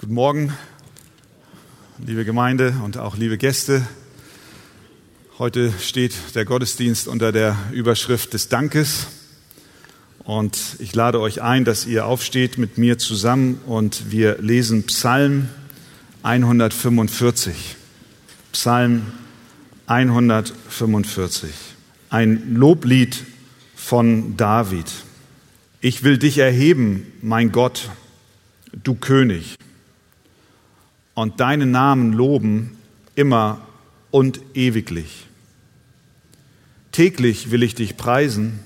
Guten Morgen, liebe Gemeinde und auch liebe Gäste. Heute steht der Gottesdienst unter der Überschrift des Dankes. Und ich lade euch ein, dass ihr aufsteht mit mir zusammen und wir lesen Psalm 145. Psalm 145. Ein Loblied von David. Ich will dich erheben, mein Gott, du König und deinen Namen loben immer und ewiglich. Täglich will ich dich preisen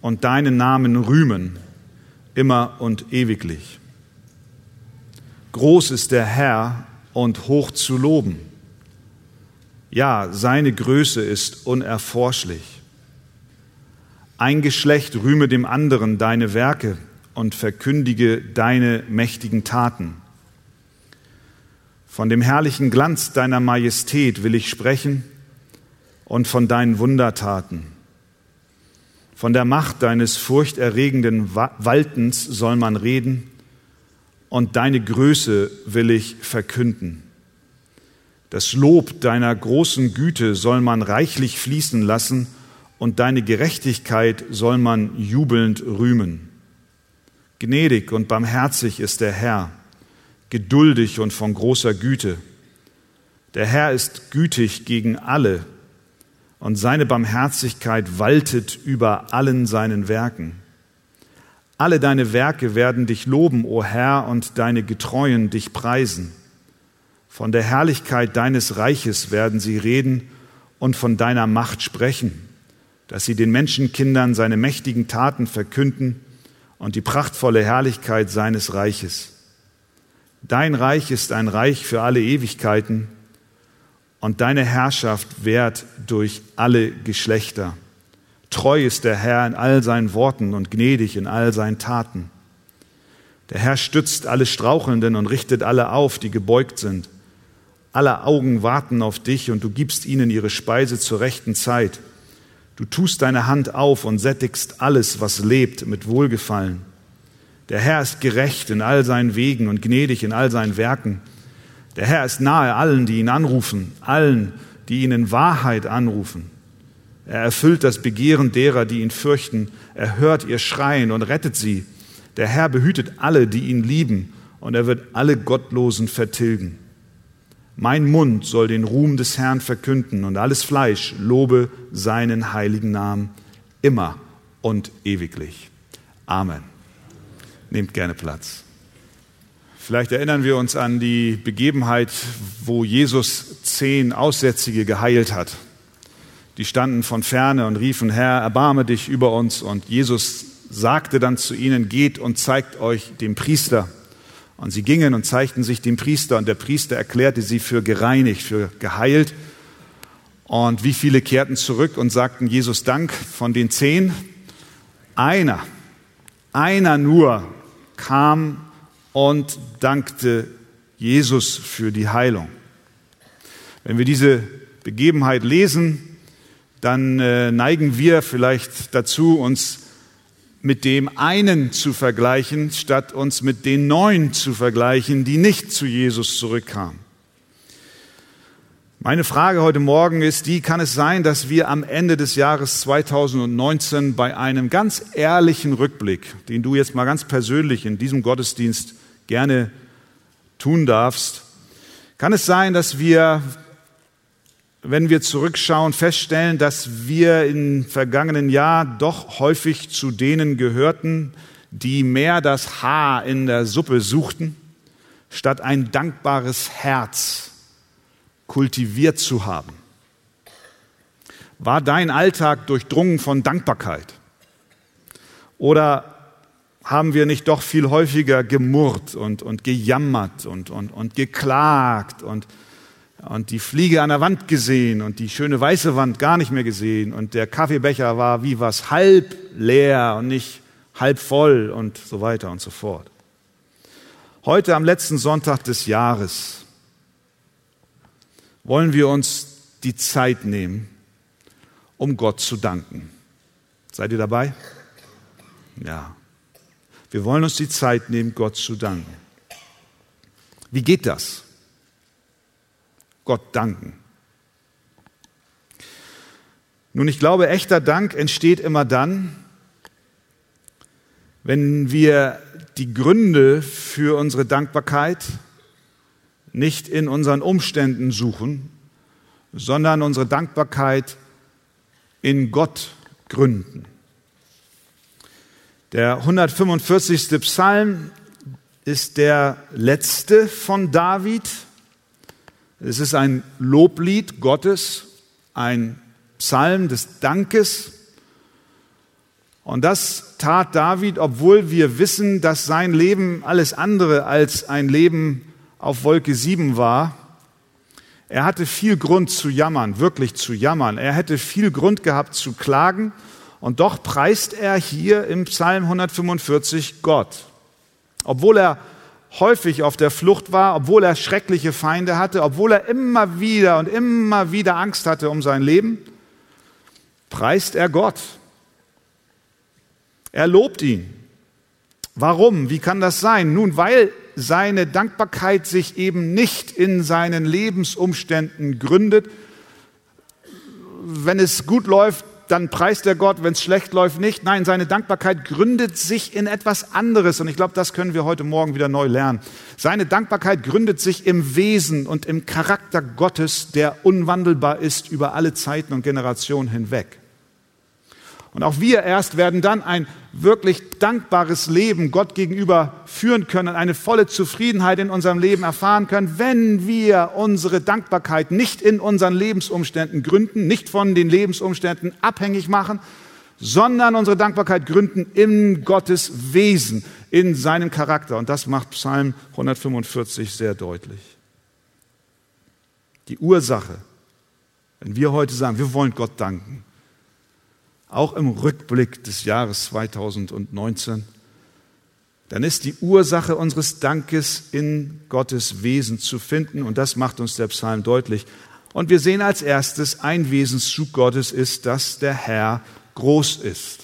und deinen Namen rühmen immer und ewiglich. Groß ist der Herr und hoch zu loben. Ja, seine Größe ist unerforschlich. Ein Geschlecht rühme dem anderen deine Werke und verkündige deine mächtigen Taten. Von dem herrlichen Glanz deiner Majestät will ich sprechen und von deinen Wundertaten. Von der Macht deines furchterregenden Waltens soll man reden und deine Größe will ich verkünden. Das Lob deiner großen Güte soll man reichlich fließen lassen und deine Gerechtigkeit soll man jubelnd rühmen. Gnädig und barmherzig ist der Herr geduldig und von großer Güte. Der Herr ist gütig gegen alle und seine Barmherzigkeit waltet über allen seinen Werken. Alle deine Werke werden dich loben, o Herr, und deine Getreuen dich preisen. Von der Herrlichkeit deines Reiches werden sie reden und von deiner Macht sprechen, dass sie den Menschenkindern seine mächtigen Taten verkünden und die prachtvolle Herrlichkeit seines Reiches. Dein Reich ist ein Reich für alle Ewigkeiten und deine Herrschaft währt durch alle Geschlechter. Treu ist der Herr in all seinen Worten und gnädig in all seinen Taten. Der Herr stützt alle Strauchelnden und richtet alle auf, die gebeugt sind. Alle Augen warten auf dich und du gibst ihnen ihre Speise zur rechten Zeit. Du tust deine Hand auf und sättigst alles, was lebt, mit Wohlgefallen. Der Herr ist gerecht in all seinen Wegen und gnädig in all seinen Werken. Der Herr ist nahe allen, die ihn anrufen, allen, die ihn in Wahrheit anrufen. Er erfüllt das Begehren derer, die ihn fürchten. Er hört ihr Schreien und rettet sie. Der Herr behütet alle, die ihn lieben, und er wird alle Gottlosen vertilgen. Mein Mund soll den Ruhm des Herrn verkünden und alles Fleisch lobe seinen heiligen Namen immer und ewiglich. Amen. Nehmt gerne Platz. Vielleicht erinnern wir uns an die Begebenheit, wo Jesus zehn Aussätzige geheilt hat. Die standen von ferne und riefen, Herr, erbarme dich über uns. Und Jesus sagte dann zu ihnen, geht und zeigt euch dem Priester. Und sie gingen und zeigten sich dem Priester und der Priester erklärte sie für gereinigt, für geheilt. Und wie viele kehrten zurück und sagten Jesus Dank von den zehn? Einer, einer nur kam und dankte Jesus für die Heilung. Wenn wir diese Begebenheit lesen, dann äh, neigen wir vielleicht dazu, uns mit dem einen zu vergleichen, statt uns mit den neun zu vergleichen, die nicht zu Jesus zurückkamen. Meine Frage heute Morgen ist die, kann es sein, dass wir am Ende des Jahres 2019 bei einem ganz ehrlichen Rückblick, den du jetzt mal ganz persönlich in diesem Gottesdienst gerne tun darfst, kann es sein, dass wir, wenn wir zurückschauen, feststellen, dass wir im vergangenen Jahr doch häufig zu denen gehörten, die mehr das Haar in der Suppe suchten, statt ein dankbares Herz kultiviert zu haben? War dein Alltag durchdrungen von Dankbarkeit? Oder haben wir nicht doch viel häufiger gemurrt und, und gejammert und, und, und geklagt und, und die Fliege an der Wand gesehen und die schöne weiße Wand gar nicht mehr gesehen und der Kaffeebecher war wie was halb leer und nicht halb voll und so weiter und so fort. Heute am letzten Sonntag des Jahres wollen wir uns die Zeit nehmen, um Gott zu danken. Seid ihr dabei? Ja. Wir wollen uns die Zeit nehmen, Gott zu danken. Wie geht das? Gott danken. Nun, ich glaube, echter Dank entsteht immer dann, wenn wir die Gründe für unsere Dankbarkeit nicht in unseren Umständen suchen, sondern unsere Dankbarkeit in Gott gründen. Der 145. Psalm ist der letzte von David. Es ist ein Loblied Gottes, ein Psalm des Dankes. Und das tat David, obwohl wir wissen, dass sein Leben alles andere als ein Leben auf Wolke 7 war. Er hatte viel Grund zu jammern, wirklich zu jammern. Er hätte viel Grund gehabt zu klagen. Und doch preist er hier im Psalm 145 Gott. Obwohl er häufig auf der Flucht war, obwohl er schreckliche Feinde hatte, obwohl er immer wieder und immer wieder Angst hatte um sein Leben, preist er Gott. Er lobt ihn. Warum? Wie kann das sein? Nun, weil seine Dankbarkeit sich eben nicht in seinen Lebensumständen gründet. Wenn es gut läuft, dann preist er Gott, wenn es schlecht läuft, nicht. Nein, seine Dankbarkeit gründet sich in etwas anderes. Und ich glaube, das können wir heute Morgen wieder neu lernen. Seine Dankbarkeit gründet sich im Wesen und im Charakter Gottes, der unwandelbar ist über alle Zeiten und Generationen hinweg. Und auch wir erst werden dann ein wirklich dankbares Leben Gott gegenüber führen können, eine volle Zufriedenheit in unserem Leben erfahren können, wenn wir unsere Dankbarkeit nicht in unseren Lebensumständen gründen, nicht von den Lebensumständen abhängig machen, sondern unsere Dankbarkeit gründen in Gottes Wesen, in seinem Charakter. Und das macht Psalm 145 sehr deutlich. Die Ursache, wenn wir heute sagen, wir wollen Gott danken, auch im Rückblick des Jahres 2019, dann ist die Ursache unseres Dankes in Gottes Wesen zu finden und das macht uns der Psalm deutlich. Und wir sehen als erstes, ein Wesenszug Gottes ist, dass der Herr groß ist.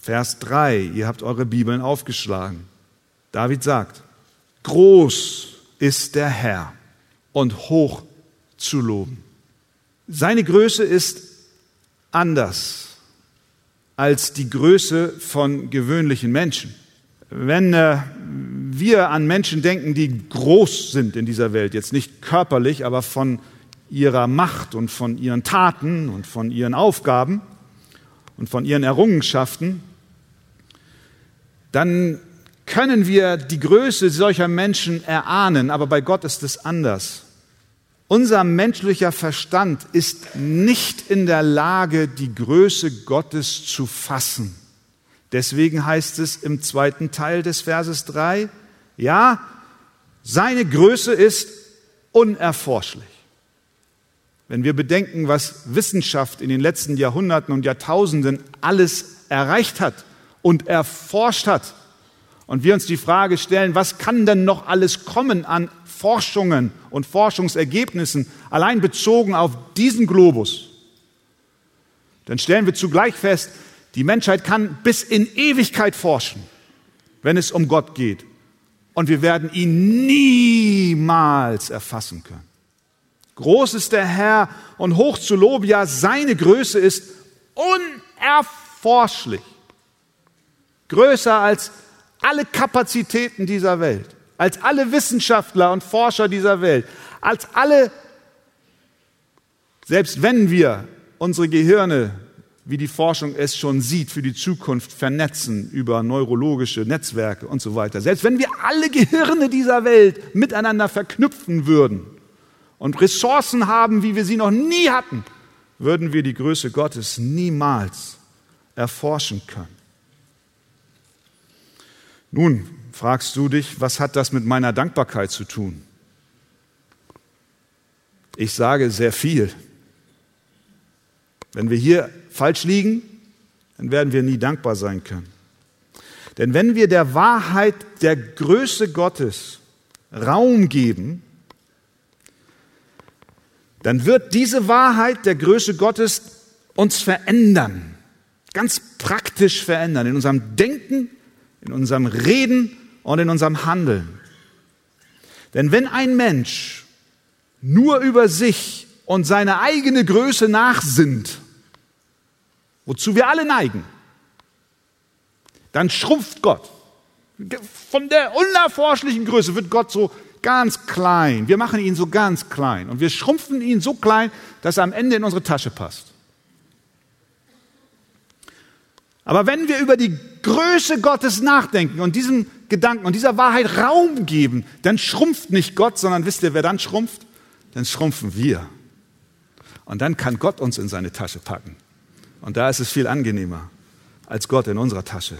Vers 3, ihr habt eure Bibeln aufgeschlagen. David sagt, groß ist der Herr und hoch zu loben. Seine Größe ist anders als die Größe von gewöhnlichen Menschen. Wenn äh, wir an Menschen denken, die groß sind in dieser Welt, jetzt nicht körperlich, aber von ihrer Macht und von ihren Taten und von ihren Aufgaben und von ihren Errungenschaften, dann können wir die Größe solcher Menschen erahnen, aber bei Gott ist es anders. Unser menschlicher Verstand ist nicht in der Lage, die Größe Gottes zu fassen. Deswegen heißt es im zweiten Teil des Verses 3, ja, seine Größe ist unerforschlich. Wenn wir bedenken, was Wissenschaft in den letzten Jahrhunderten und Jahrtausenden alles erreicht hat und erforscht hat, und wir uns die Frage stellen, was kann denn noch alles kommen an Forschungen und Forschungsergebnissen, allein bezogen auf diesen Globus, dann stellen wir zugleich fest, die Menschheit kann bis in Ewigkeit forschen, wenn es um Gott geht. Und wir werden ihn niemals erfassen können. Groß ist der Herr und hoch zu loben, ja, seine Größe ist unerforschlich. Größer als alle Kapazitäten dieser Welt als alle Wissenschaftler und Forscher dieser Welt, als alle, selbst wenn wir unsere Gehirne, wie die Forschung es schon sieht, für die Zukunft vernetzen über neurologische Netzwerke und so weiter, selbst wenn wir alle Gehirne dieser Welt miteinander verknüpfen würden und Ressourcen haben, wie wir sie noch nie hatten, würden wir die Größe Gottes niemals erforschen können. Nun, fragst du dich, was hat das mit meiner Dankbarkeit zu tun? Ich sage sehr viel. Wenn wir hier falsch liegen, dann werden wir nie dankbar sein können. Denn wenn wir der Wahrheit der Größe Gottes Raum geben, dann wird diese Wahrheit der Größe Gottes uns verändern, ganz praktisch verändern, in unserem Denken, in unserem Reden und in unserem Handeln. Denn wenn ein Mensch nur über sich und seine eigene Größe nachsinnt, wozu wir alle neigen, dann schrumpft Gott. Von der unerforschlichen Größe wird Gott so ganz klein. Wir machen ihn so ganz klein und wir schrumpfen ihn so klein, dass er am Ende in unsere Tasche passt. Aber wenn wir über die Größe Gottes nachdenken und diesem Gedanken und dieser Wahrheit Raum geben, dann schrumpft nicht Gott, sondern wisst ihr, wer dann schrumpft? Dann schrumpfen wir. Und dann kann Gott uns in seine Tasche packen. Und da ist es viel angenehmer als Gott in unserer Tasche.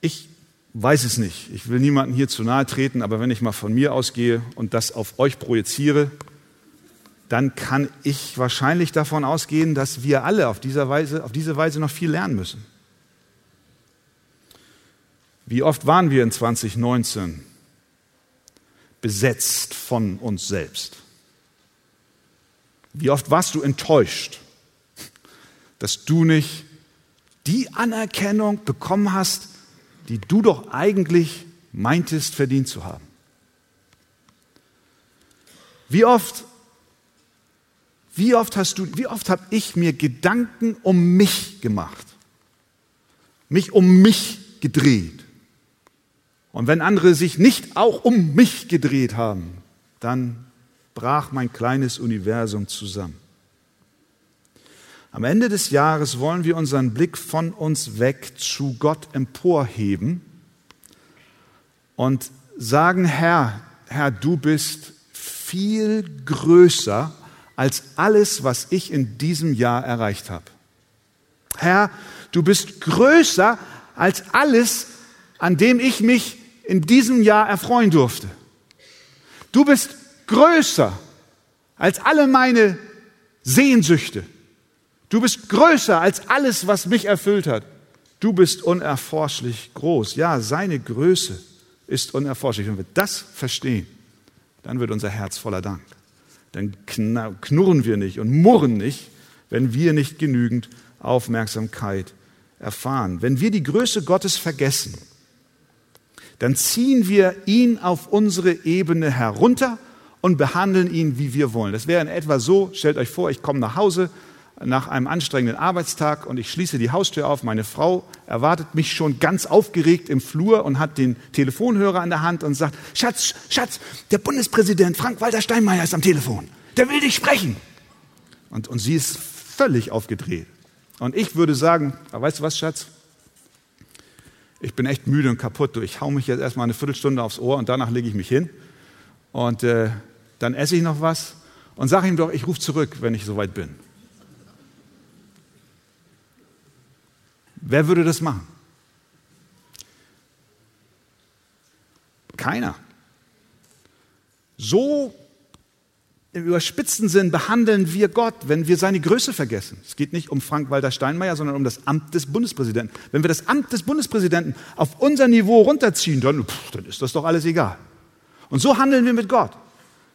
Ich weiß es nicht. Ich will niemandem hier zu nahe treten, aber wenn ich mal von mir ausgehe und das auf euch projiziere, dann kann ich wahrscheinlich davon ausgehen, dass wir alle auf, dieser Weise, auf diese Weise noch viel lernen müssen. Wie oft waren wir in 2019 besetzt von uns selbst? Wie oft warst du enttäuscht, dass du nicht die Anerkennung bekommen hast, die du doch eigentlich meintest verdient zu haben? Wie oft wie oft hast du, wie oft habe ich mir Gedanken um mich gemacht? Mich um mich gedreht. Und wenn andere sich nicht auch um mich gedreht haben, dann brach mein kleines Universum zusammen. Am Ende des Jahres wollen wir unseren Blick von uns weg zu Gott emporheben und sagen, Herr, Herr, du bist viel größer als alles, was ich in diesem Jahr erreicht habe. Herr, du bist größer als alles, an dem ich mich in diesem Jahr erfreuen durfte. Du bist größer als alle meine Sehnsüchte. Du bist größer als alles, was mich erfüllt hat. Du bist unerforschlich groß. Ja, seine Größe ist unerforschlich. Wenn wir das verstehen, dann wird unser Herz voller Dank dann knurren wir nicht und murren nicht, wenn wir nicht genügend Aufmerksamkeit erfahren. Wenn wir die Größe Gottes vergessen, dann ziehen wir ihn auf unsere Ebene herunter und behandeln ihn, wie wir wollen. Das wäre in etwa so, stellt euch vor, ich komme nach Hause nach einem anstrengenden Arbeitstag und ich schließe die Haustür auf. Meine Frau erwartet mich schon ganz aufgeregt im Flur und hat den Telefonhörer an der Hand und sagt, Schatz, Schatz, der Bundespräsident Frank-Walter Steinmeier ist am Telefon. Der will dich sprechen. Und, und sie ist völlig aufgedreht. Und ich würde sagen, weißt du was, Schatz? Ich bin echt müde und kaputt. Ich hau mich jetzt erstmal eine Viertelstunde aufs Ohr und danach lege ich mich hin. Und äh, dann esse ich noch was und sage ihm doch, ich rufe zurück, wenn ich soweit bin. Wer würde das machen? Keiner. So im überspitzten Sinn behandeln wir Gott, wenn wir seine Größe vergessen. Es geht nicht um Frank-Walter Steinmeier, sondern um das Amt des Bundespräsidenten. Wenn wir das Amt des Bundespräsidenten auf unser Niveau runterziehen, dann, pff, dann ist das doch alles egal. Und so handeln wir mit Gott,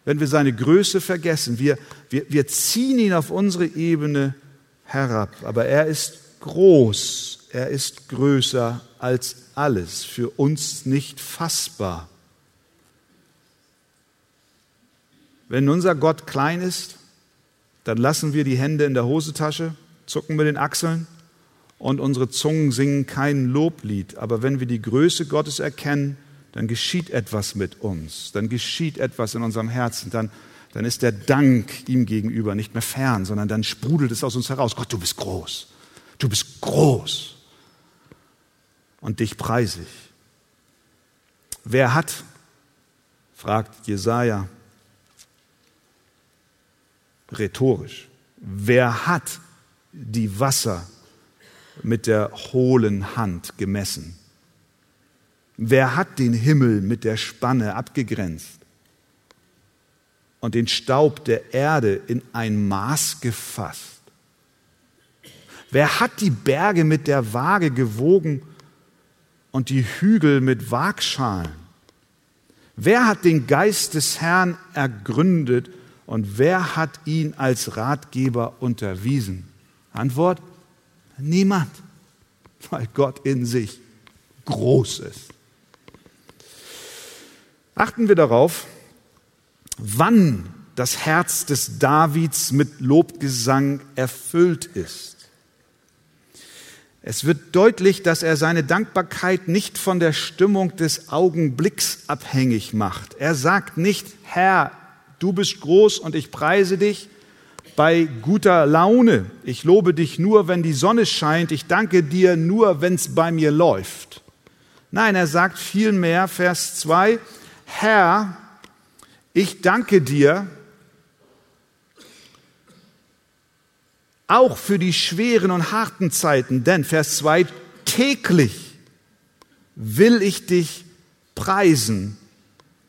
wenn wir seine Größe vergessen. Wir, wir, wir ziehen ihn auf unsere Ebene herab. Aber er ist groß er ist größer als alles, für uns nicht fassbar. Wenn unser Gott klein ist, dann lassen wir die Hände in der Hosentasche, zucken mit den Achseln und unsere Zungen singen kein Loblied. Aber wenn wir die Größe Gottes erkennen, dann geschieht etwas mit uns, dann geschieht etwas in unserem Herzen, dann, dann ist der Dank ihm gegenüber nicht mehr fern, sondern dann sprudelt es aus uns heraus. Gott, du bist groß. Du bist groß und dich preise ich. Wer hat, fragt Jesaja rhetorisch, wer hat die Wasser mit der hohlen Hand gemessen? Wer hat den Himmel mit der Spanne abgegrenzt und den Staub der Erde in ein Maß gefasst? Wer hat die Berge mit der Waage gewogen und die Hügel mit Waagschalen? Wer hat den Geist des Herrn ergründet und wer hat ihn als Ratgeber unterwiesen? Antwort, niemand, weil Gott in sich groß ist. Achten wir darauf, wann das Herz des Davids mit Lobgesang erfüllt ist. Es wird deutlich, dass er seine Dankbarkeit nicht von der Stimmung des Augenblicks abhängig macht. Er sagt nicht, Herr, du bist groß und ich preise dich bei guter Laune. Ich lobe dich nur, wenn die Sonne scheint. Ich danke dir nur, wenn es bei mir läuft. Nein, er sagt vielmehr, Vers 2, Herr, ich danke dir, auch für die schweren und harten Zeiten, denn Vers 2, täglich will ich dich preisen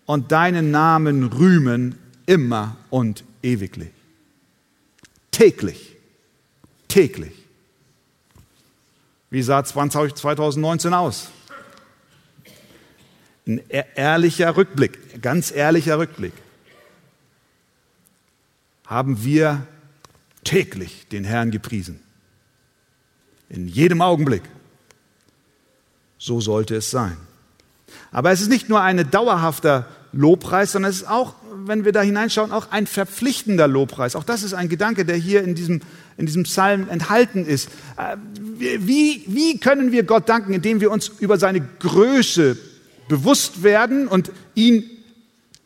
und deinen Namen rühmen immer und ewiglich. Täglich, täglich. Wie sah 2019 aus? Ein e-, ehrlicher Rückblick, ganz ehrlicher Rückblick. Haben wir täglich den Herrn gepriesen. In jedem Augenblick. So sollte es sein. Aber es ist nicht nur ein dauerhafter Lobpreis, sondern es ist auch, wenn wir da hineinschauen, auch ein verpflichtender Lobpreis. Auch das ist ein Gedanke, der hier in diesem, in diesem Psalm enthalten ist. Äh, wie, wie können wir Gott danken, indem wir uns über seine Größe bewusst werden und ihn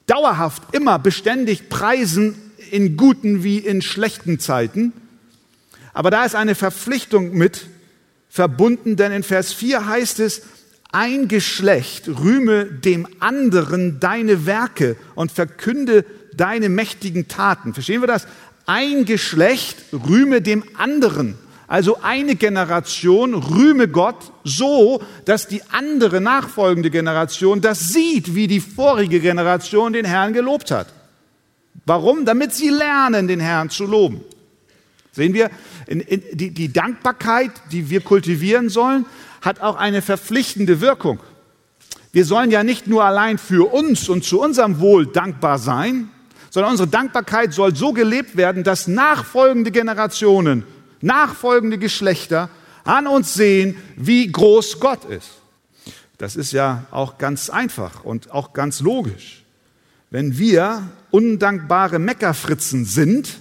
dauerhaft, immer beständig preisen in guten wie in schlechten Zeiten. Aber da ist eine Verpflichtung mit verbunden, denn in Vers 4 heißt es, ein Geschlecht rühme dem anderen deine Werke und verkünde deine mächtigen Taten. Verstehen wir das? Ein Geschlecht rühme dem anderen. Also eine Generation rühme Gott so, dass die andere nachfolgende Generation das sieht, wie die vorige Generation den Herrn gelobt hat. Warum? Damit sie lernen, den Herrn zu loben. Sehen wir, in, in, die, die Dankbarkeit, die wir kultivieren sollen, hat auch eine verpflichtende Wirkung. Wir sollen ja nicht nur allein für uns und zu unserem Wohl dankbar sein, sondern unsere Dankbarkeit soll so gelebt werden, dass nachfolgende Generationen, nachfolgende Geschlechter an uns sehen, wie groß Gott ist. Das ist ja auch ganz einfach und auch ganz logisch. Wenn wir undankbare Meckerfritzen sind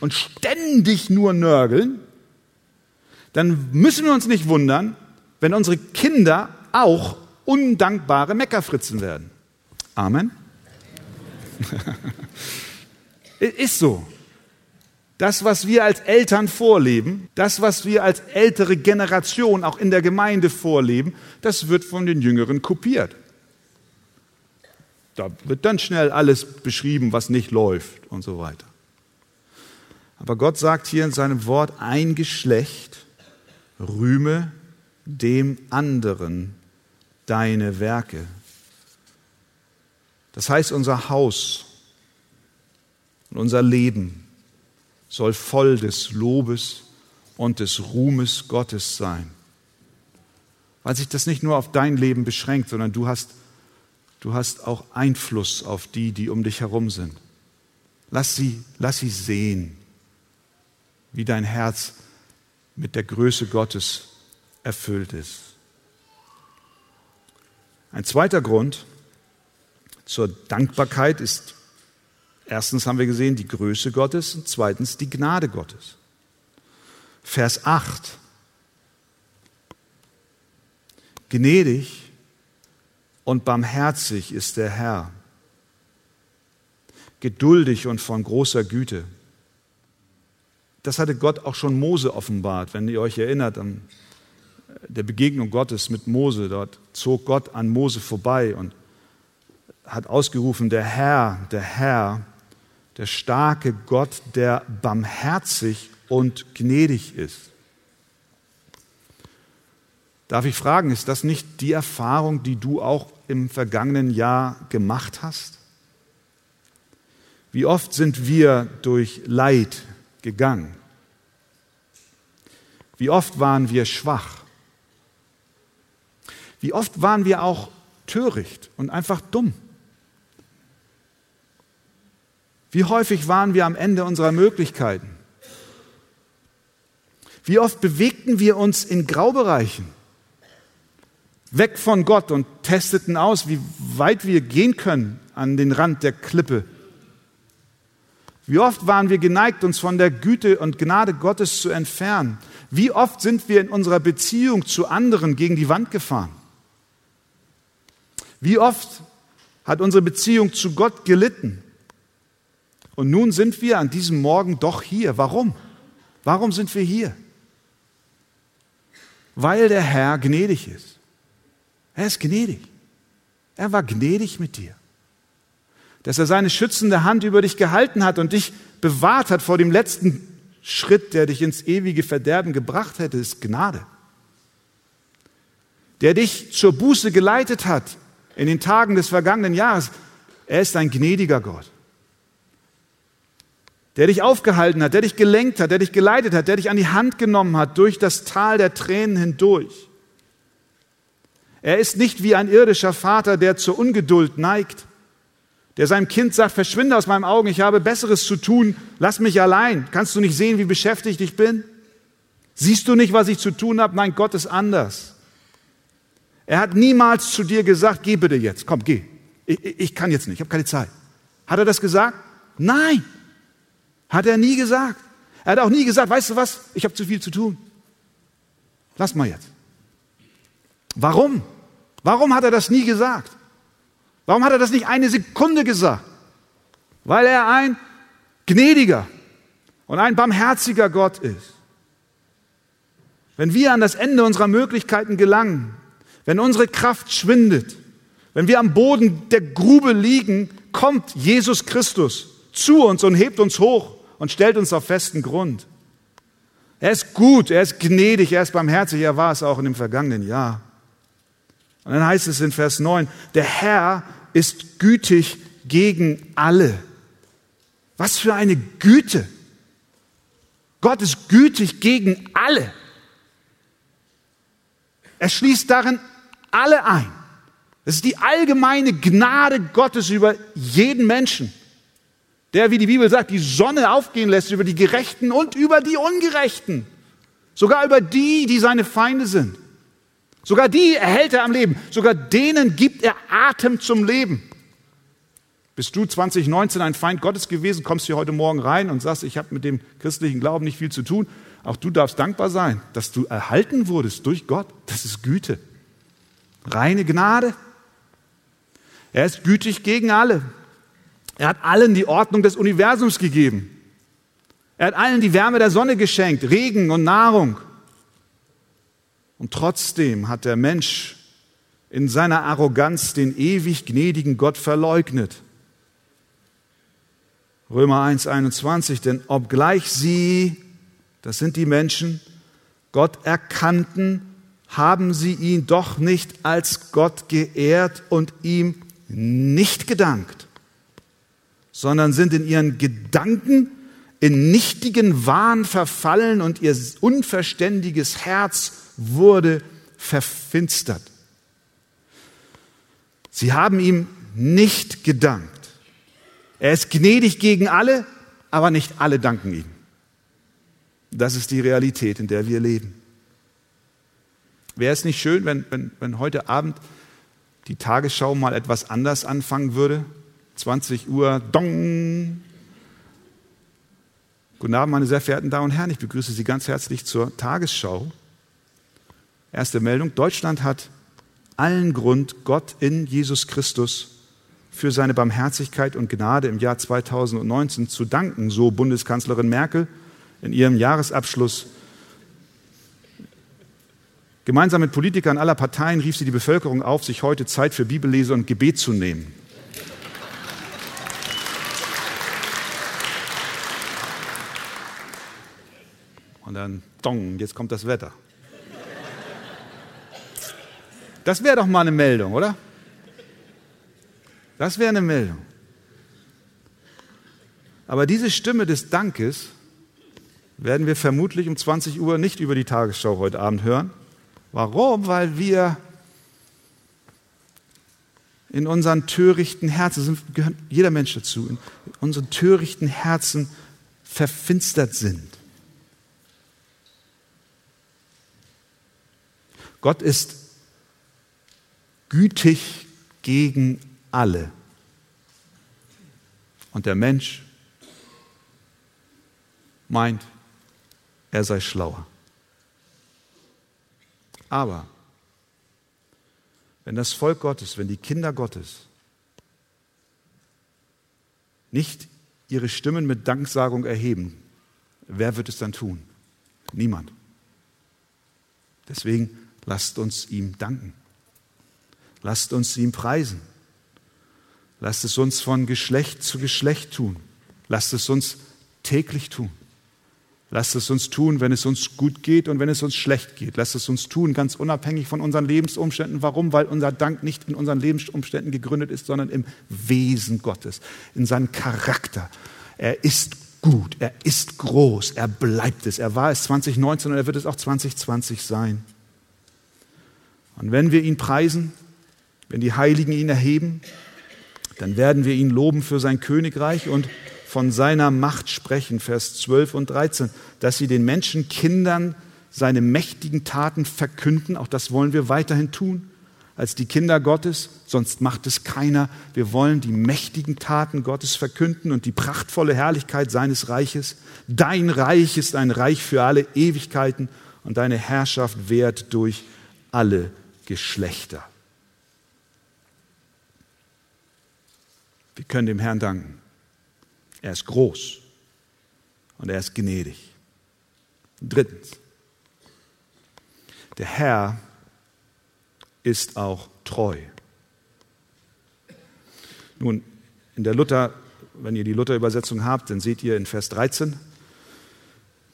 und ständig nur nörgeln, dann müssen wir uns nicht wundern, wenn unsere Kinder auch undankbare Meckerfritzen werden. Amen. Ist so. Das, was wir als Eltern vorleben, das, was wir als ältere Generation auch in der Gemeinde vorleben, das wird von den Jüngeren kopiert. Da wird dann schnell alles beschrieben, was nicht läuft und so weiter. Aber Gott sagt hier in seinem Wort, ein Geschlecht rühme dem anderen deine Werke. Das heißt, unser Haus und unser Leben soll voll des Lobes und des Ruhmes Gottes sein. Weil sich das nicht nur auf dein Leben beschränkt, sondern du hast du hast auch Einfluss auf die, die um dich herum sind. Lass sie, lass sie sehen, wie dein Herz mit der Größe Gottes erfüllt ist. Ein zweiter Grund zur Dankbarkeit ist, erstens haben wir gesehen, die Größe Gottes und zweitens die Gnade Gottes. Vers 8. Gnädig und barmherzig ist der Herr, geduldig und von großer Güte. Das hatte Gott auch schon Mose offenbart, wenn ihr euch erinnert an der Begegnung Gottes mit Mose. Dort zog Gott an Mose vorbei und hat ausgerufen, der Herr, der Herr, der starke Gott, der barmherzig und gnädig ist. Darf ich fragen, ist das nicht die Erfahrung, die du auch im vergangenen Jahr gemacht hast? Wie oft sind wir durch Leid gegangen? Wie oft waren wir schwach? Wie oft waren wir auch töricht und einfach dumm? Wie häufig waren wir am Ende unserer Möglichkeiten? Wie oft bewegten wir uns in Graubereichen? Weg von Gott und testeten aus, wie weit wir gehen können an den Rand der Klippe. Wie oft waren wir geneigt, uns von der Güte und Gnade Gottes zu entfernen? Wie oft sind wir in unserer Beziehung zu anderen gegen die Wand gefahren? Wie oft hat unsere Beziehung zu Gott gelitten? Und nun sind wir an diesem Morgen doch hier. Warum? Warum sind wir hier? Weil der Herr gnädig ist. Er ist gnädig. Er war gnädig mit dir. Dass er seine schützende Hand über dich gehalten hat und dich bewahrt hat vor dem letzten Schritt, der dich ins ewige Verderben gebracht hätte, ist Gnade. Der dich zur Buße geleitet hat in den Tagen des vergangenen Jahres, er ist ein gnädiger Gott der dich aufgehalten hat, der dich gelenkt hat, der dich geleitet hat, der dich an die Hand genommen hat durch das Tal der Tränen hindurch. Er ist nicht wie ein irdischer Vater, der zur Ungeduld neigt, der seinem Kind sagt, verschwinde aus meinem Augen, ich habe Besseres zu tun, lass mich allein. Kannst du nicht sehen, wie beschäftigt ich bin? Siehst du nicht, was ich zu tun habe? Nein, Gott ist anders. Er hat niemals zu dir gesagt, geh bitte jetzt, komm, geh. Ich, ich kann jetzt nicht, ich habe keine Zeit. Hat er das gesagt? Nein. Hat er nie gesagt. Er hat auch nie gesagt, weißt du was, ich habe zu viel zu tun. Lass mal jetzt. Warum? Warum hat er das nie gesagt? Warum hat er das nicht eine Sekunde gesagt? Weil er ein gnädiger und ein barmherziger Gott ist. Wenn wir an das Ende unserer Möglichkeiten gelangen, wenn unsere Kraft schwindet, wenn wir am Boden der Grube liegen, kommt Jesus Christus zu uns und hebt uns hoch und stellt uns auf festen Grund. Er ist gut, er ist gnädig, er ist barmherzig, er war es auch in dem vergangenen Jahr. Und dann heißt es in Vers 9, der Herr ist gütig gegen alle. Was für eine Güte. Gott ist gütig gegen alle. Er schließt darin alle ein. Das ist die allgemeine Gnade Gottes über jeden Menschen der, wie die Bibel sagt, die Sonne aufgehen lässt über die Gerechten und über die Ungerechten. Sogar über die, die seine Feinde sind. Sogar die erhält er am Leben. Sogar denen gibt er Atem zum Leben. Bist du 2019 ein Feind Gottes gewesen, kommst hier heute Morgen rein und sagst, ich habe mit dem christlichen Glauben nicht viel zu tun. Auch du darfst dankbar sein, dass du erhalten wurdest durch Gott. Das ist Güte. Reine Gnade. Er ist gütig gegen alle. Er hat allen die Ordnung des Universums gegeben. Er hat allen die Wärme der Sonne geschenkt, Regen und Nahrung. Und trotzdem hat der Mensch in seiner Arroganz den ewig gnädigen Gott verleugnet. Römer 1, 21, denn obgleich sie, das sind die Menschen, Gott erkannten, haben sie ihn doch nicht als Gott geehrt und ihm nicht gedankt sondern sind in ihren Gedanken in nichtigen Wahn verfallen und ihr unverständiges Herz wurde verfinstert. Sie haben ihm nicht gedankt. Er ist gnädig gegen alle, aber nicht alle danken ihm. Das ist die Realität, in der wir leben. Wäre es nicht schön, wenn, wenn, wenn heute Abend die Tagesschau mal etwas anders anfangen würde? 20 Uhr, dong. Guten Abend, meine sehr verehrten Damen und Herren, ich begrüße Sie ganz herzlich zur Tagesschau. Erste Meldung, Deutschland hat allen Grund, Gott in Jesus Christus für seine Barmherzigkeit und Gnade im Jahr 2019 zu danken, so Bundeskanzlerin Merkel in ihrem Jahresabschluss. Gemeinsam mit Politikern aller Parteien rief sie die Bevölkerung auf, sich heute Zeit für Bibellese und Gebet zu nehmen. Und dann, dong, jetzt kommt das Wetter. Das wäre doch mal eine Meldung, oder? Das wäre eine Meldung. Aber diese Stimme des Dankes werden wir vermutlich um 20 Uhr nicht über die Tagesschau heute Abend hören. Warum? Weil wir in unseren törichten Herzen, gehört jeder Mensch dazu, in unseren törichten Herzen verfinstert sind. Gott ist gütig gegen alle. Und der Mensch meint, er sei schlauer. Aber wenn das Volk Gottes, wenn die Kinder Gottes nicht ihre Stimmen mit Danksagung erheben, wer wird es dann tun? Niemand. Deswegen lasst uns ihm danken. Lasst uns ihm preisen. Lasst es uns von Geschlecht zu Geschlecht tun. Lasst es uns täglich tun. Lasst es uns tun, wenn es uns gut geht und wenn es uns schlecht geht. Lasst es uns tun, ganz unabhängig von unseren Lebensumständen. Warum? Weil unser Dank nicht in unseren Lebensumständen gegründet ist, sondern im Wesen Gottes, in seinem Charakter. Er ist gut, er ist groß, er bleibt es. Er war es 2019 und er wird es auch 2020 sein. Und wenn wir ihn preisen, wenn die Heiligen ihn erheben, dann werden wir ihn loben für sein Königreich und von seiner Macht sprechen, Vers 12 und 13, dass sie den Menschenkindern seine mächtigen Taten verkünden. Auch das wollen wir weiterhin tun als die Kinder Gottes, sonst macht es keiner. Wir wollen die mächtigen Taten Gottes verkünden und die prachtvolle Herrlichkeit seines Reiches. Dein Reich ist ein Reich für alle Ewigkeiten und deine Herrschaft währt durch alle Geschlechter. Wir können dem Herrn danken. Er ist groß und er ist gnädig. Drittens, der Herr ist auch treu. Nun, in der Luther, wenn ihr die Luther-Übersetzung habt, dann seht ihr in Vers 13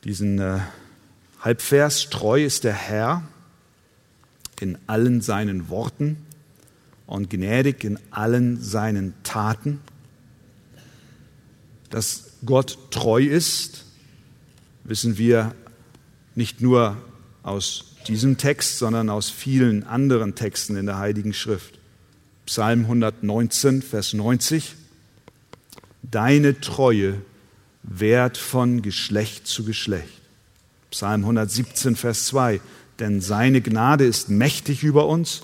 diesen äh, Halbvers, treu ist der Herr in allen seinen Worten und gnädig in allen seinen Taten. Dass Gott treu ist, wissen wir nicht nur aus diesem Text, sondern aus vielen anderen Texten in der Heiligen Schrift. Psalm 119, Vers 90. Deine Treue währt von Geschlecht zu Geschlecht. Psalm 117, Vers 2. Denn seine Gnade ist mächtig über uns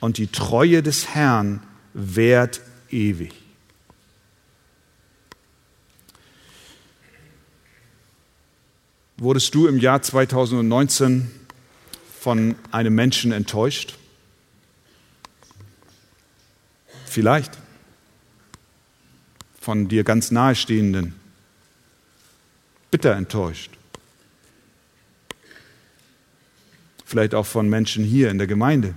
und die Treue des Herrn währt ewig. Wurdest du im Jahr 2019 von einem Menschen enttäuscht? Vielleicht von dir ganz nahestehenden, bitter enttäuscht. Vielleicht auch von Menschen hier in der Gemeinde,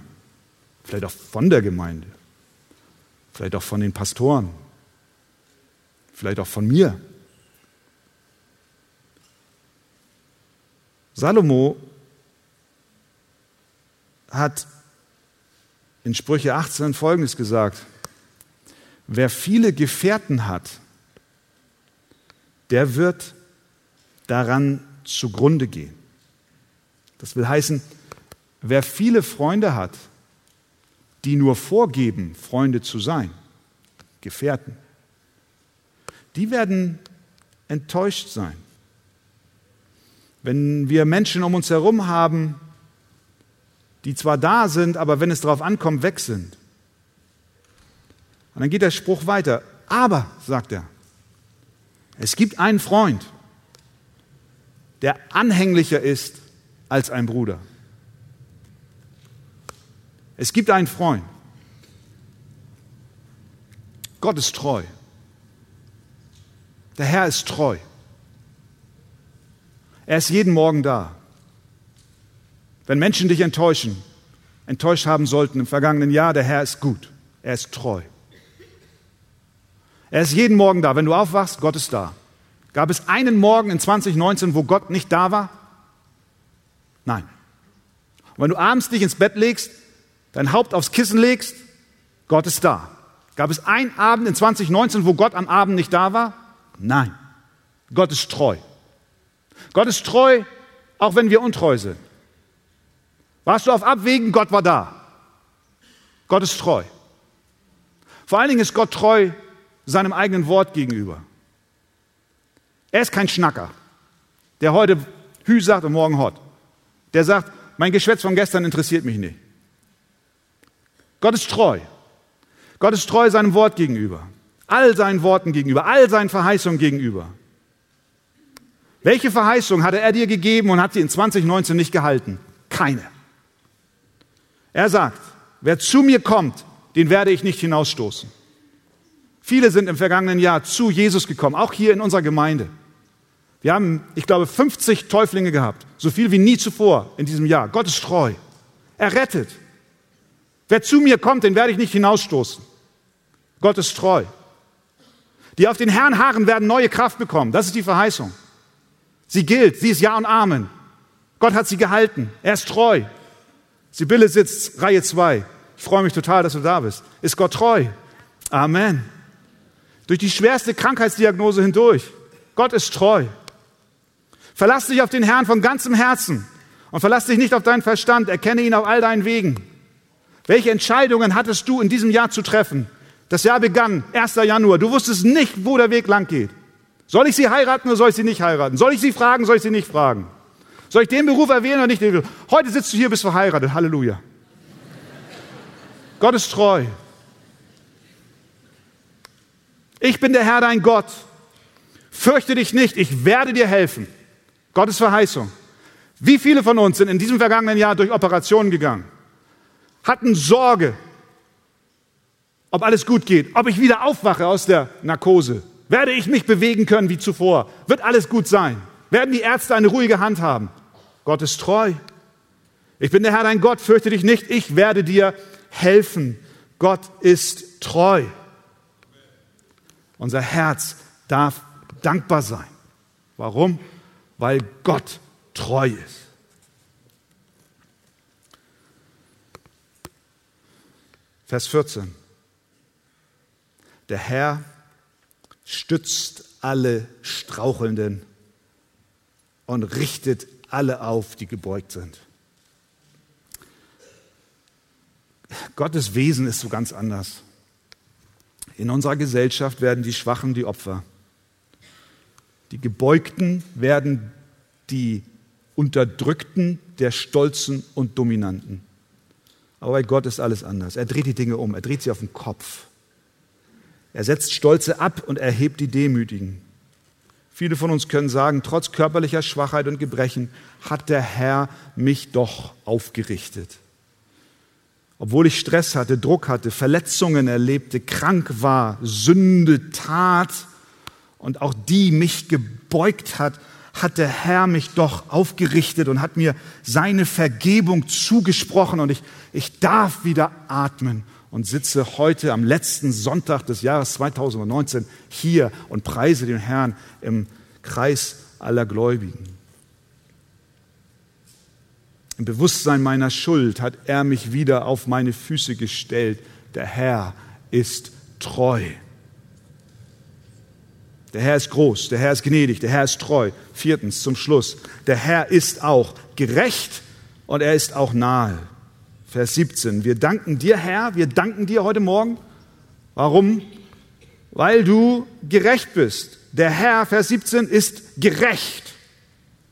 vielleicht auch von der Gemeinde, vielleicht auch von den Pastoren, vielleicht auch von mir. Salomo hat in Sprüche 18 Folgendes gesagt. Wer viele Gefährten hat, der wird daran zugrunde gehen. Das will heißen, wer viele Freunde hat, die nur vorgeben, Freunde zu sein, Gefährten, die werden enttäuscht sein. Wenn wir Menschen um uns herum haben, die zwar da sind, aber wenn es darauf ankommt, weg sind. Und dann geht der Spruch weiter. Aber, sagt er, es gibt einen Freund, der anhänglicher ist als ein Bruder. Es gibt einen Freund. Gott ist treu. Der Herr ist treu. Er ist jeden Morgen da. Wenn Menschen dich enttäuschen, enttäuscht haben sollten im vergangenen Jahr, der Herr ist gut. Er ist treu. Er ist jeden Morgen da. Wenn du aufwachst, Gott ist da. Gab es einen Morgen in 2019, wo Gott nicht da war? Nein. Und wenn du abends dich ins Bett legst, dein Haupt aufs Kissen legst, Gott ist da. Gab es einen Abend in 2019, wo Gott am Abend nicht da war? Nein. Gott ist treu. Gott ist treu, auch wenn wir untreu sind. Warst du auf Abwägen? Gott war da. Gott ist treu. Vor allen Dingen ist Gott treu seinem eigenen Wort gegenüber. Er ist kein Schnacker, der heute Hü sagt und morgen Hot. Der sagt, mein Geschwätz von gestern interessiert mich nicht. Gott ist treu. Gott ist treu seinem Wort gegenüber, all seinen Worten gegenüber, all seinen Verheißungen gegenüber. Welche Verheißung hatte er dir gegeben und hat sie in 2019 nicht gehalten? Keine. Er sagt, wer zu mir kommt, den werde ich nicht hinausstoßen. Viele sind im vergangenen Jahr zu Jesus gekommen, auch hier in unserer Gemeinde. Wir haben, ich glaube, 50 Täuflinge gehabt, so viel wie nie zuvor in diesem Jahr. Gott ist treu. Er rettet. Wer zu mir kommt, den werde ich nicht hinausstoßen. Gott ist treu. Die auf den Herrn harren, werden neue Kraft bekommen. Das ist die Verheißung. Sie gilt, sie ist Ja und Amen. Gott hat sie gehalten. Er ist treu. Sibylle sitzt Reihe 2. Ich freue mich total, dass du da bist. Ist Gott treu? Amen. Durch die schwerste Krankheitsdiagnose hindurch. Gott ist treu. Verlass dich auf den Herrn von ganzem Herzen und verlass dich nicht auf deinen Verstand. Erkenne ihn auf all deinen Wegen. Welche Entscheidungen hattest du in diesem Jahr zu treffen? Das Jahr begann 1. Januar. Du wusstest nicht, wo der Weg lang geht. Soll ich sie heiraten oder soll ich sie nicht heiraten? Soll ich sie fragen, soll ich sie nicht fragen? Soll ich den Beruf erwähnen oder nicht? Heute sitzt du hier, bist verheiratet. Halleluja. Gott ist treu. Ich bin der Herr, dein Gott. Fürchte dich nicht, ich werde dir helfen. Gottes Verheißung. Wie viele von uns sind in diesem vergangenen Jahr durch Operationen gegangen, hatten Sorge, ob alles gut geht, ob ich wieder aufwache aus der Narkose, werde ich mich bewegen können wie zuvor? Wird alles gut sein? Werden die Ärzte eine ruhige Hand haben? Gott ist treu. Ich bin der Herr dein Gott, fürchte dich nicht, ich werde dir helfen. Gott ist treu. Unser Herz darf dankbar sein. Warum? Weil Gott treu ist. Vers 14. Der Herr stützt alle Strauchelnden und richtet alle auf, die gebeugt sind. Gottes Wesen ist so ganz anders. In unserer Gesellschaft werden die Schwachen die Opfer. Die Gebeugten werden die Unterdrückten der Stolzen und Dominanten. Aber bei Gott ist alles anders. Er dreht die Dinge um, er dreht sie auf den Kopf. Er setzt Stolze ab und erhebt die Demütigen. Viele von uns können sagen, trotz körperlicher Schwachheit und Gebrechen hat der Herr mich doch aufgerichtet. Obwohl ich Stress hatte, Druck hatte, Verletzungen erlebte, krank war, Sünde tat und auch die mich gebeugt hat, hat der Herr mich doch aufgerichtet und hat mir seine Vergebung zugesprochen und ich, ich darf wieder atmen und sitze heute am letzten Sonntag des Jahres 2019 hier und preise den Herrn im Kreis aller Gläubigen. Im Bewusstsein meiner Schuld hat er mich wieder auf meine Füße gestellt. Der Herr ist treu. Der Herr ist groß, der Herr ist gnädig, der Herr ist treu. Viertens zum Schluss, der Herr ist auch gerecht und er ist auch nahe. Vers 17. Wir danken dir, Herr, wir danken dir heute Morgen. Warum? Weil du gerecht bist. Der Herr, Vers 17, ist gerecht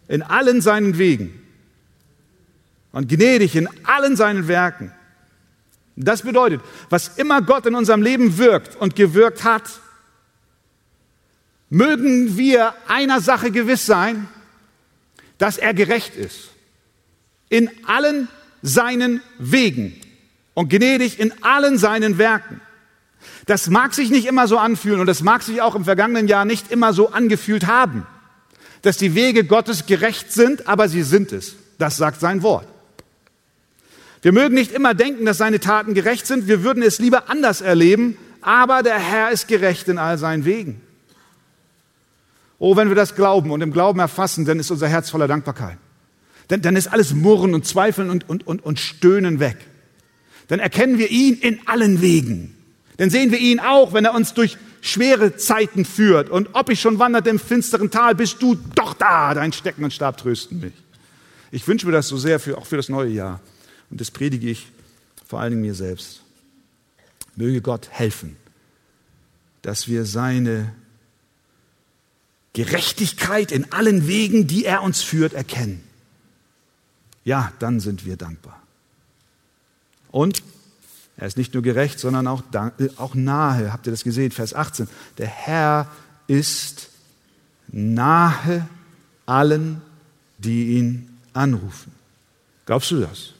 in allen seinen Wegen und gnädig in allen seinen Werken. Das bedeutet, was immer Gott in unserem Leben wirkt und gewirkt hat, mögen wir einer Sache gewiss sein, dass er gerecht ist. In allen seinen Wegen und gnädig in allen seinen Werken. Das mag sich nicht immer so anfühlen und das mag sich auch im vergangenen Jahr nicht immer so angefühlt haben, dass die Wege Gottes gerecht sind, aber sie sind es. Das sagt sein Wort. Wir mögen nicht immer denken, dass seine Taten gerecht sind, wir würden es lieber anders erleben, aber der Herr ist gerecht in all seinen Wegen. Oh, wenn wir das glauben und im Glauben erfassen, dann ist unser Herz voller Dankbarkeit. Dann, dann ist alles Murren und Zweifeln und, und, und, und Stöhnen weg. Dann erkennen wir ihn in allen Wegen. Dann sehen wir ihn auch, wenn er uns durch schwere Zeiten führt. Und ob ich schon wanderte im finsteren Tal, bist du doch da. Dein Stecken und Stab trösten mich. Ich wünsche mir das so sehr, für, auch für das neue Jahr. Und das predige ich vor allen Dingen mir selbst. Möge Gott helfen, dass wir seine Gerechtigkeit in allen Wegen, die er uns führt, erkennen ja, dann sind wir dankbar. Und Er ist nicht nur gerecht, sondern auch, auch nahe. Habt ihr das gesehen? Vers 18. Der Herr ist nahe allen, die ihn anrufen. Glaubst du das?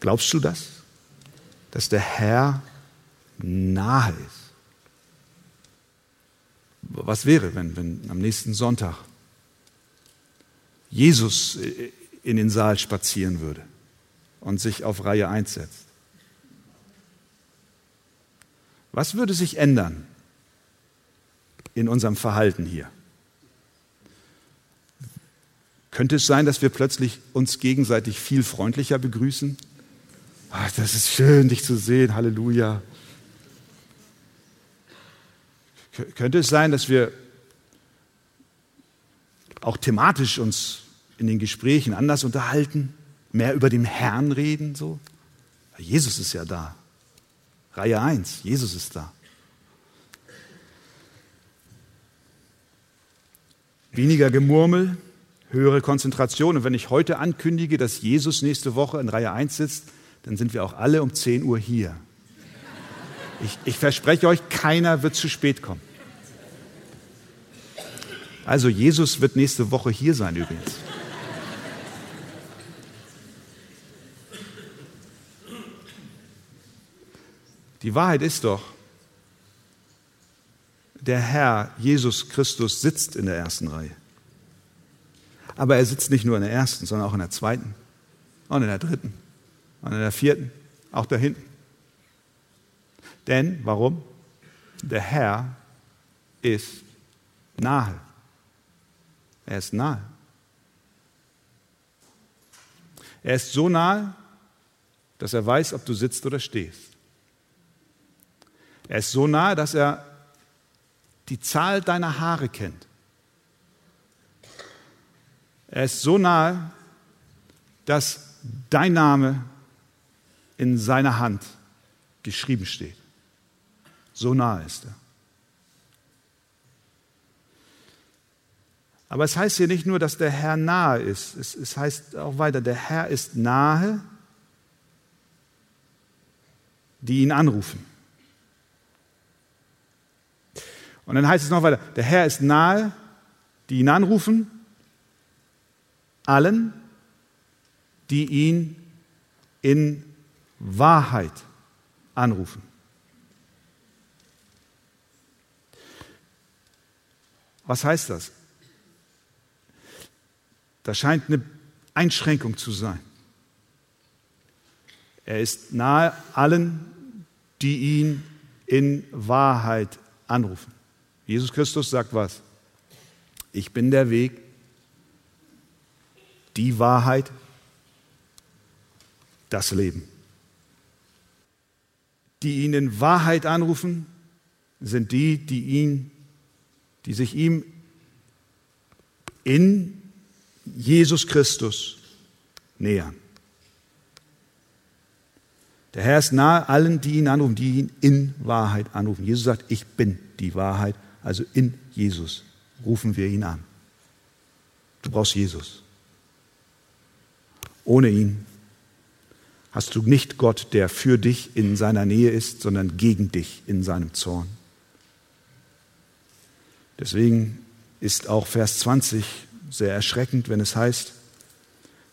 Glaubst du das? Dass der Herr nahe ist? Was wäre, wenn, wenn am nächsten Sonntag Jesus in den Saal spazieren würde und sich auf Reihe 1 setzt? Was würde sich ändern in unserem Verhalten hier? Könnte es sein, dass wir plötzlich uns gegenseitig viel freundlicher begrüßen? Ach, das ist schön, dich zu sehen. Halleluja. Könnte es sein, dass wir auch thematisch uns in den Gesprächen anders unterhalten, mehr über den Herrn reden, so? Jesus ist ja da. Reihe 1, Jesus ist da. Weniger Gemurmel, höhere Konzentration. Und wenn ich heute ankündige, dass Jesus nächste Woche in Reihe 1 sitzt, dann sind wir auch alle um 10 Uhr hier. Ich, ich verspreche euch, keiner wird zu spät kommen. Also Jesus wird nächste Woche hier sein übrigens. Die Wahrheit ist doch, der Herr Jesus Christus sitzt in der ersten Reihe. Aber er sitzt nicht nur in der ersten, sondern auch in der zweiten und in der dritten und in der vierten, auch da hinten. Denn, warum? Der Herr ist nahe. Er ist nahe. Er ist so nahe, dass er weiß, ob du sitzt oder stehst. Er ist so nahe, dass er die Zahl deiner Haare kennt. Er ist so nahe, dass dein Name in seiner Hand geschrieben steht. So nahe ist er. Aber es heißt hier nicht nur, dass der Herr nahe ist. Es, es heißt auch weiter, der Herr ist nahe, die ihn anrufen. Und dann heißt es noch weiter, der Herr ist nahe, die ihn anrufen, allen, die ihn in Wahrheit anrufen. Was heißt das? Da scheint eine Einschränkung zu sein. Er ist nahe allen, die ihn in Wahrheit anrufen. Jesus Christus sagt was? Ich bin der Weg, die Wahrheit, das Leben. Die ihn in Wahrheit anrufen, sind die, die ihn, die sich ihm in Jesus Christus nähern. Der Herr ist nahe allen, die ihn anrufen, die ihn in Wahrheit anrufen. Jesus sagt, ich bin die Wahrheit also in Jesus rufen wir ihn an. Du brauchst Jesus. Ohne ihn hast du nicht Gott, der für dich in seiner Nähe ist, sondern gegen dich in seinem Zorn. Deswegen ist auch Vers 20 sehr erschreckend, wenn es heißt,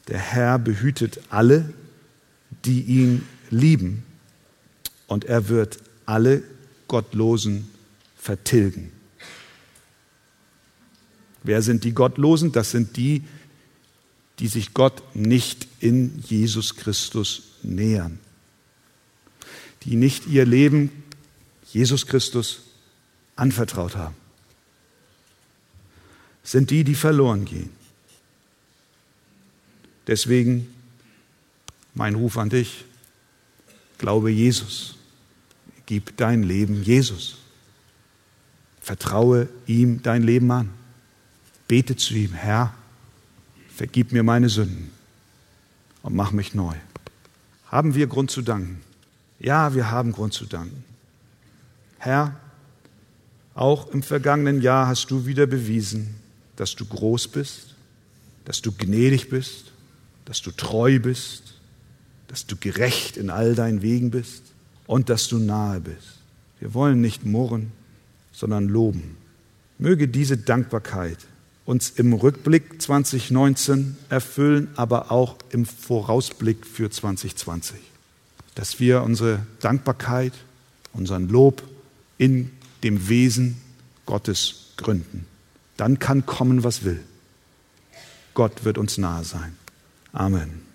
der Herr behütet alle, die ihn lieben, und er wird alle Gottlosen vertilgen. Wer sind die Gottlosen? Das sind die, die sich Gott nicht in Jesus Christus nähern, die nicht ihr Leben Jesus Christus anvertraut haben. Sind die, die verloren gehen. Deswegen mein Ruf an dich, glaube Jesus, gib dein Leben Jesus, vertraue ihm dein Leben an. Bete zu ihm, Herr, vergib mir meine Sünden und mach mich neu. Haben wir Grund zu danken? Ja, wir haben Grund zu danken. Herr, auch im vergangenen Jahr hast du wieder bewiesen, dass du groß bist, dass du gnädig bist, dass du treu bist, dass du gerecht in all deinen Wegen bist. und dass du nahe bist. Wir wollen nicht murren, sondern loben. Möge diese Dankbarkeit uns im Rückblick 2019 erfüllen, aber auch im Vorausblick für 2020. Dass wir unsere Dankbarkeit, unseren Lob in dem Wesen Gottes gründen. Dann kann kommen, was will. Gott wird uns nahe sein. Amen.